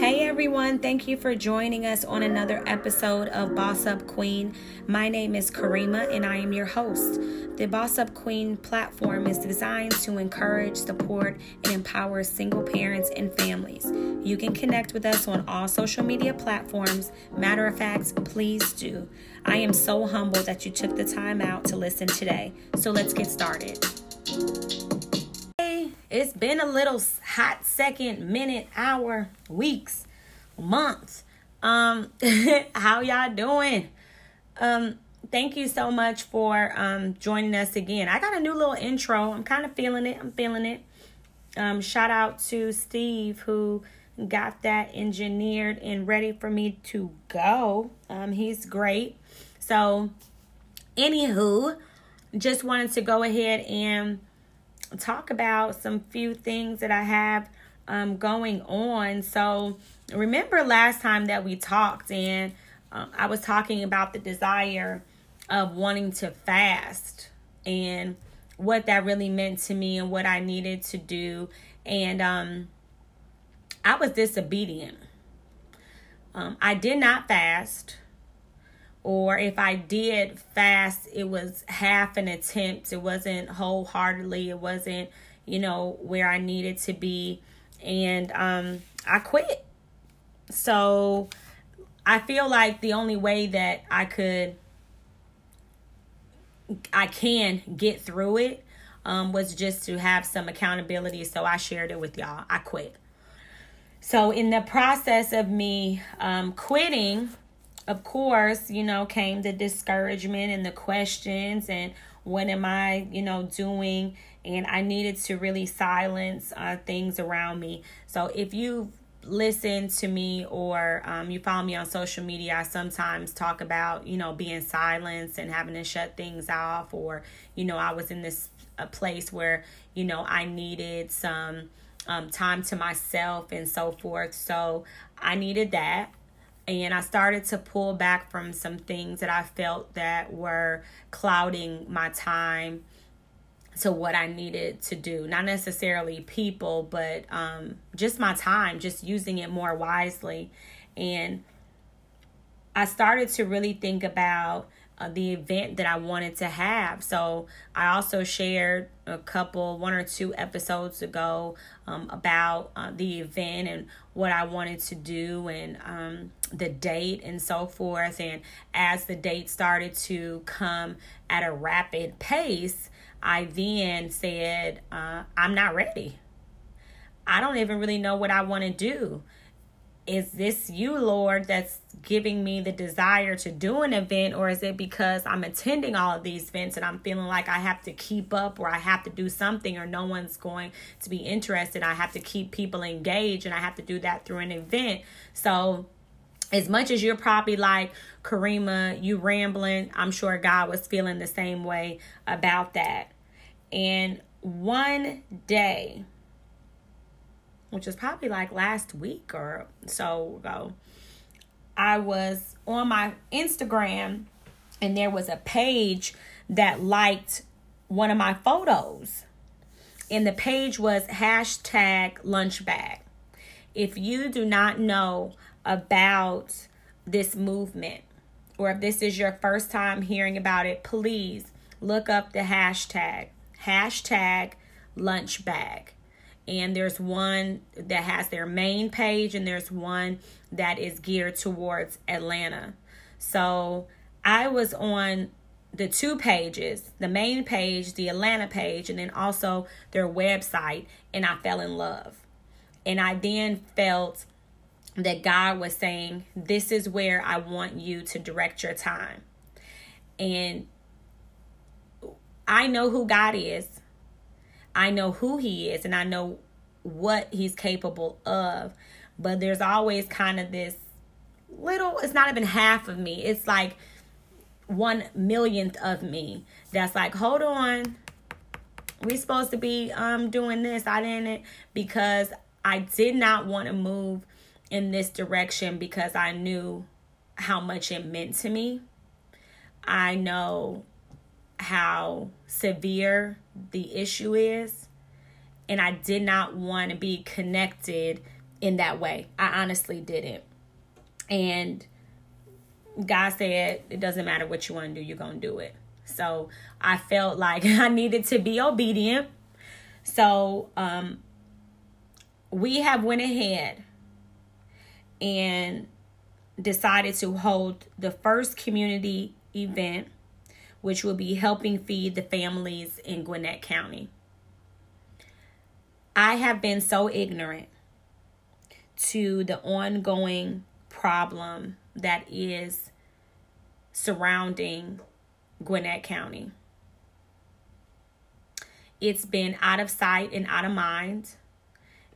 Hey everyone, thank you for joining us on another episode of Boss Up Queen. My name is Karima and I am your host. The Boss Up Queen platform is designed to encourage, support, and empower single parents and families. You can connect with us on all social media platforms. Matter of fact, please do. I am so humbled that you took the time out to listen today. So let's get started. It's been a little hot second, minute, hour, weeks, months. Um, how y'all doing? Um, thank you so much for um joining us again. I got a new little intro. I'm kind of feeling it. I'm feeling it. Um, shout out to Steve who got that engineered and ready for me to go. Um, he's great. So, anywho, just wanted to go ahead and talk about some few things that I have um, going on. So, remember last time that we talked, and uh, I was talking about the desire of wanting to fast and what that really meant to me and what I needed to do. And um, I was disobedient. Um, I did not fast or if I did fast, it was half an attempt. It wasn't wholeheartedly. It wasn't, you know, where I needed to be. And um, I quit. So I feel like the only way that I could, I can get through it um, was just to have some accountability. So I shared it with y'all. I quit. So in the process of me um, quitting, of course, you know, came the discouragement and the questions and what am I, you know, doing? And I needed to really silence uh, things around me. So if you listen to me or um, you follow me on social media, I sometimes talk about, you know, being silenced and having to shut things off, or, you know, I was in this a place where, you know, I needed some um, time to myself and so forth. So I needed that and I started to pull back from some things that I felt that were clouding my time to what I needed to do. Not necessarily people, but um, just my time, just using it more wisely. And I started to really think about uh, the event that I wanted to have. So I also shared a couple, one or two episodes ago um, about uh, the event and what I wanted to do and um, the date and so forth. And as the date started to come at a rapid pace, I then said, uh, I'm not ready. I don't even really know what I want to do is this you, Lord, that's giving me the desire to do an event, or is it because I'm attending all of these events and I'm feeling like I have to keep up or I have to do something or no one's going to be interested? I have to keep people engaged and I have to do that through an event. So, as much as you're probably like, Karima, you rambling, I'm sure God was feeling the same way about that. And one day, which was probably like last week or so ago, I was on my Instagram and there was a page that liked one of my photos. And the page was hashtag lunch bag. If you do not know about this movement, or if this is your first time hearing about it, please look up the hashtag hashtag lunch bag and there's one that has their main page and there's one that is geared towards Atlanta. So I was on the two pages, the main page, the Atlanta page, and then also their website, and I fell in love. And I then felt that God was saying, This is where I want you to direct your time. And I know who God is. I know who he is and I know what he's capable of. But there's always kind of this little, it's not even half of me. It's like one millionth of me that's like, hold on. We supposed to be um doing this. I didn't because I did not want to move in this direction because I knew how much it meant to me. I know how severe the issue is. And I did not want to be connected in that way. I honestly didn't. And God said, it doesn't matter what you want to do, you're going to do it. So I felt like I needed to be obedient. So um, we have went ahead and decided to hold the first community event, which will be helping feed the families in Gwinnett County. I have been so ignorant to the ongoing problem that is surrounding Gwinnett County. It's been out of sight and out of mind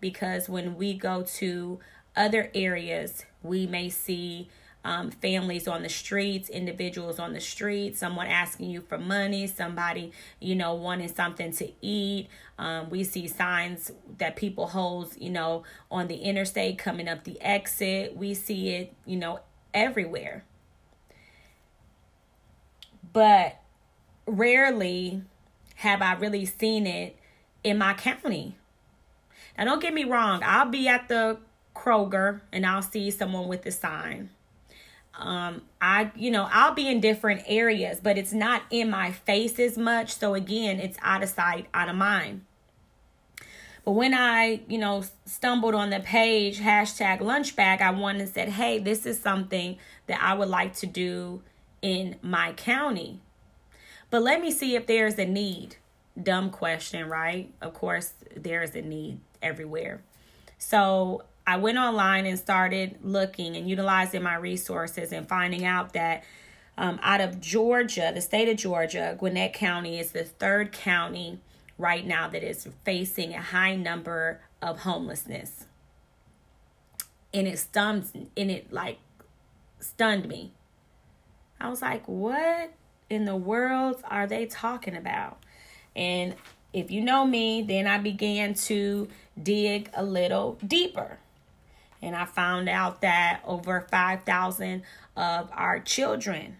because when we go to other areas, we may see um, families on the streets, individuals on the street, someone asking you for money, somebody, you know, wanting something to eat. Um, we see signs that people hold, you know, on the interstate coming up the exit. We see it, you know, everywhere. But rarely have I really seen it in my county. Now, don't get me wrong, I'll be at the Kroger and I'll see someone with a sign um i you know i'll be in different areas but it's not in my face as much. So again it's out of sight out of mind. But when i you know stumbled on the page hashtag lunch bag i went and said hey this is something that i would like to do in my county. But let me see if there's a need. Dumb question right? Of course there is a need everywhere. So I went online and started looking and utilizing my resources and finding out that um, out of Georgia, the state of Georgia, Gwinnett County is the third county right now that is facing a high number of homelessness. And it stunned and it like stunned me. I was like, what in the world are they talking about? And if you know me, then I began to dig a little deeper and I found out that over 5,000 of our children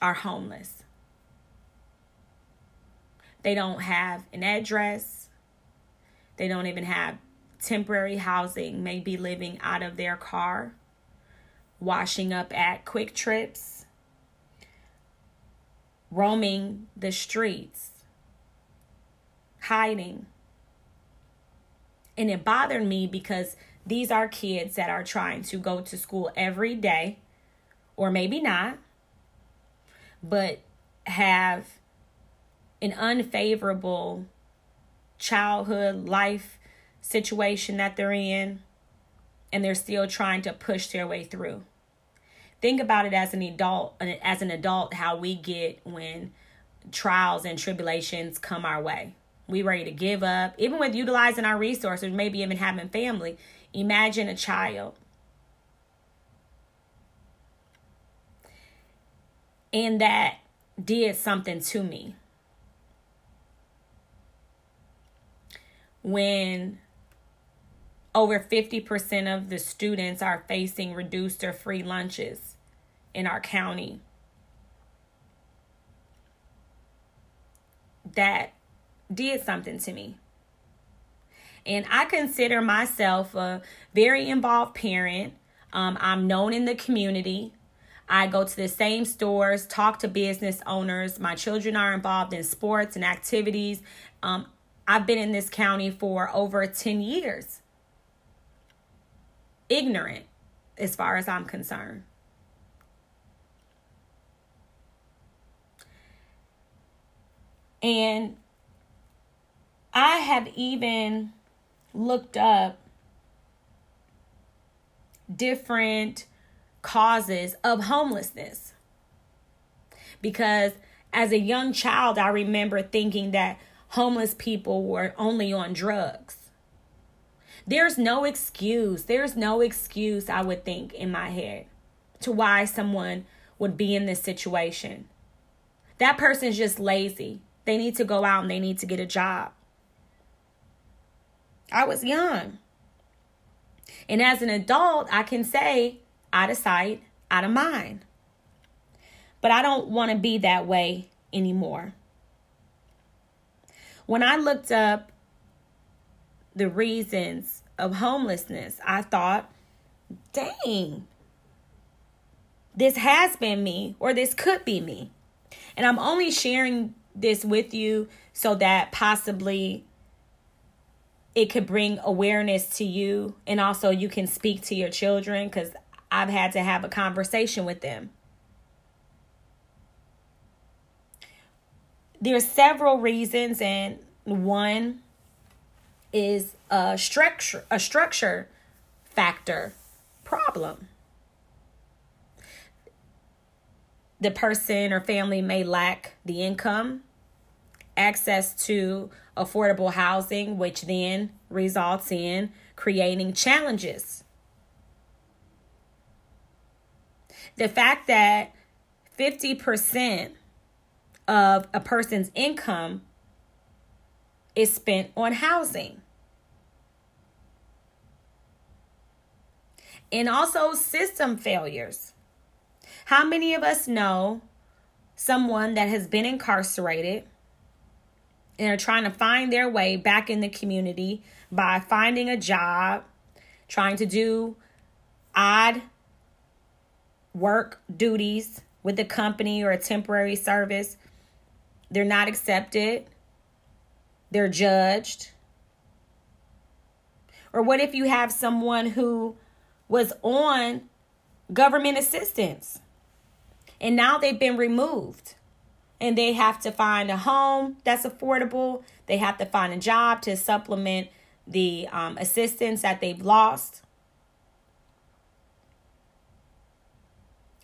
are homeless. They don't have an address. They don't even have temporary housing, maybe living out of their car, washing up at QuikTrips, roaming the streets, hiding. And it bothered me because these are kids that are trying to go to school every day, or maybe not, but have an unfavorable childhood life situation that they're in, and they're still trying to push their way through. Think about it as an adult, uh, as an adult, how we get when trials and tribulations come our way. We ready to give up, even with utilizing our resources, maybe even having family. Imagine a child. And that did something to me. When over 50% of the students are facing reduced or free lunches in our county. That did something to me. And I consider myself a very involved parent. Um, I'm known in the community. I go to the same stores, talk to business owners. My children are involved in sports and activities. Um, I've been in this county for over 10 years. Ignorant, as far as I'm concerned. And I have even looked up different causes of homelessness. Because as a young child, I remember thinking that homeless people were only on drugs. There's no excuse. There's no excuse, I would think, in my head to why someone would be in this situation. That person's just lazy. They need to go out and they need to get a job. I was young. And as an adult, I can say out of sight, out of mind. But I don't want to be that way anymore. When I looked up the reasons of homelessness, I thought, dang, this has been me or this could be me. And I'm only sharing this with you so that possibly it could bring awareness to you and also you can speak to your children because I've had to have a conversation with them. There are several reasons, and one is a structure a structure factor problem. The person or family may lack the income, access to affordable housing, which then results in creating challenges. The fact that 50% of a person's income is spent on housing. And also system failures. How many of us know someone that has been incarcerated and are trying to find their way back in the community by finding a job, trying to do odd work duties with the company or a temporary service. They're not accepted, they're judged. Or what if you have someone who was on government assistance and now they've been removed? And they have to find a home that's affordable. They have to find a job to supplement the um, assistance that they've lost.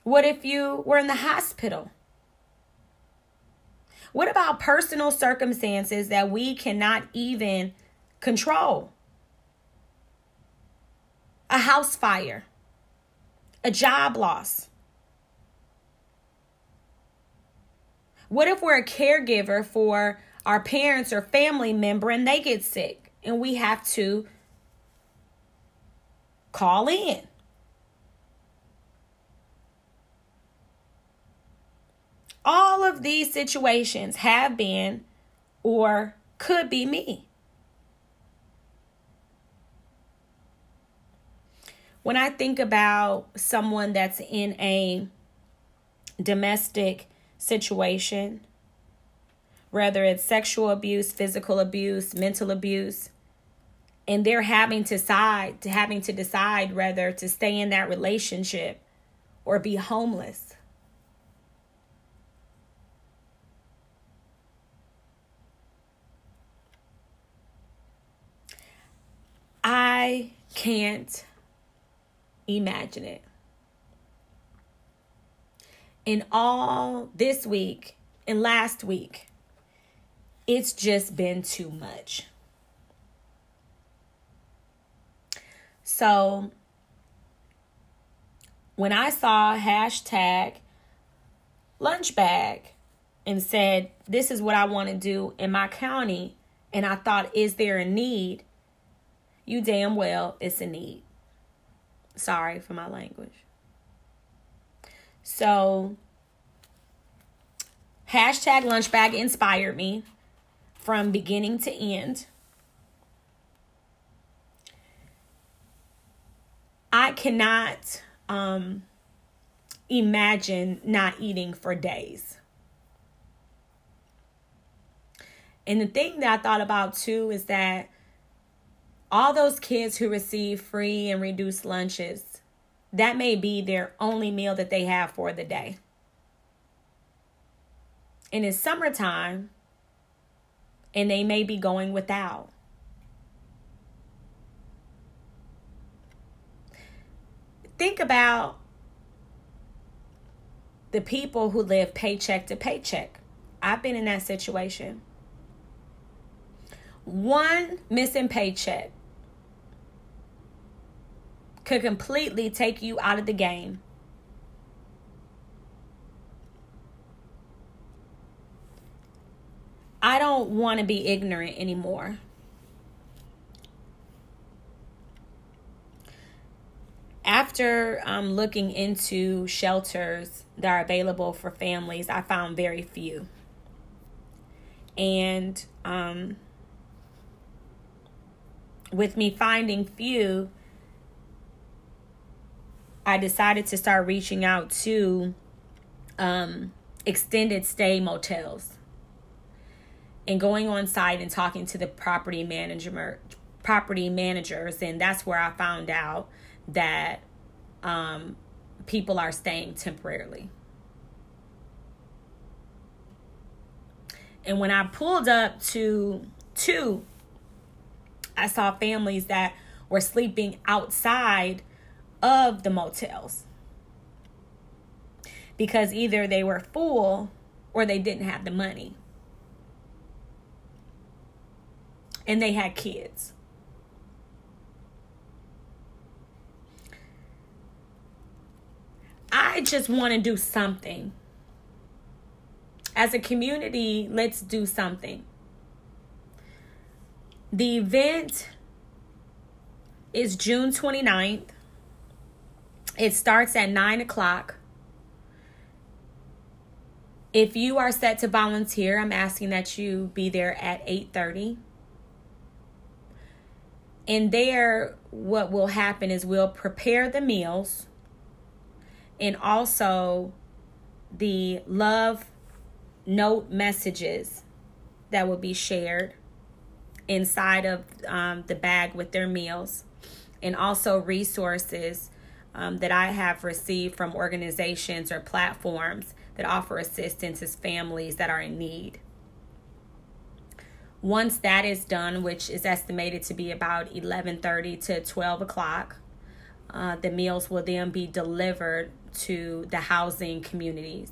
What if you were in the hospital? What about personal circumstances that we cannot even control? A house fire, a job loss, What if we're a caregiver for our parents or family member and they get sick and we have to call in? All of these situations have been or could be me. When I think about someone that's in a domestic situation, whether it's sexual abuse, physical abuse, mental abuse, and they're having to decide having to decide whether to stay in that relationship or be homeless. I can't imagine it in all this week and last week, it's just been too much. So when I saw hashtag lunch bag and said, This is what I want to do in my county, and I thought, Is there a need? You damn well, it's a need. Sorry for my language. So, hashtag lunchbag inspired me from beginning to end. I cannot um, imagine not eating for days. And the thing that I thought about too is that all those kids who receive free and reduced lunches that may be their only meal that they have for the day. And it's summertime, and they may be going without. Think about the people who live paycheck to paycheck. I've been in that situation. One missing paycheck could completely take you out of the game. I don't want to be ignorant anymore. After um, looking into shelters that are available for families, I found very few. And um, with me finding few, I decided to start reaching out to um, extended stay motels and going on site and talking to the property manager property managers and that's where I found out that um, people are staying temporarily. And when I pulled up to two, I saw families that were sleeping outside of the motels because either they were full or they didn't have the money. And they had kids. I just want to do something. As a community, let's do something. The event is June 29th. It starts at 9 o'clock. If you are set to volunteer, I'm asking that you be there at 8:30. And there what will happen is we'll prepare the meals and also the love note messages that will be shared inside of um, the bag with their meals, and also resources um, that I have received from organizations or platforms that offer assistance to families that are in need. Once that is done, which is estimated to be about 11:30 to 12 o'clock, uh, the meals will then be delivered to the housing communities.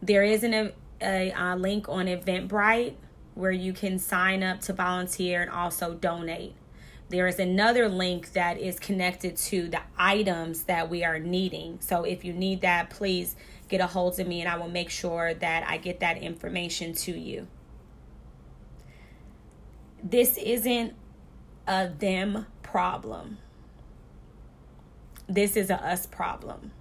There is an, a, a link on Eventbrite where you can sign up to volunteer and also donate. There is another link that is connected to the items that we are needing. So if you need that, please get a hold of me and I will make sure that I get that information to you. This isn't a them problem. This is a us problem.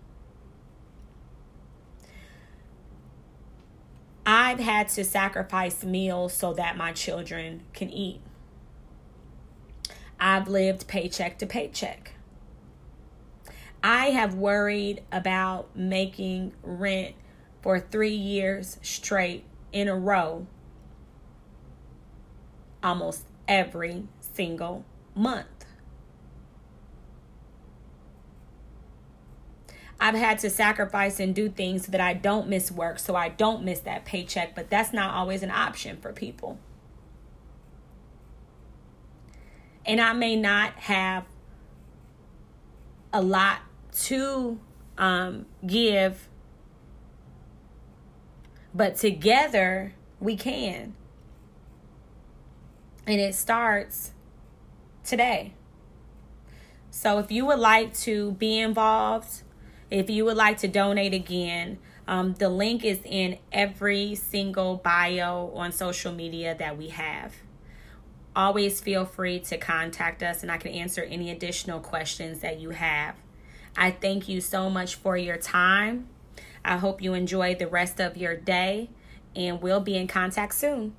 I've had to sacrifice meals so that my children can eat. I've lived paycheck to paycheck. I have worried about making rent for three years straight in a row almost every single month. I've had to sacrifice and do things so that I don't miss work, so I don't miss that paycheck, but that's not always an option for people. And I may not have a lot to um, give, but together we can. And it starts today. So if you would like to be involved, if you would like to donate again, um, the link is in every single bio on social media that we have. Always feel free to contact us and I can answer any additional questions that you have. I thank you so much for your time. I hope you enjoy the rest of your day and we'll be in contact soon.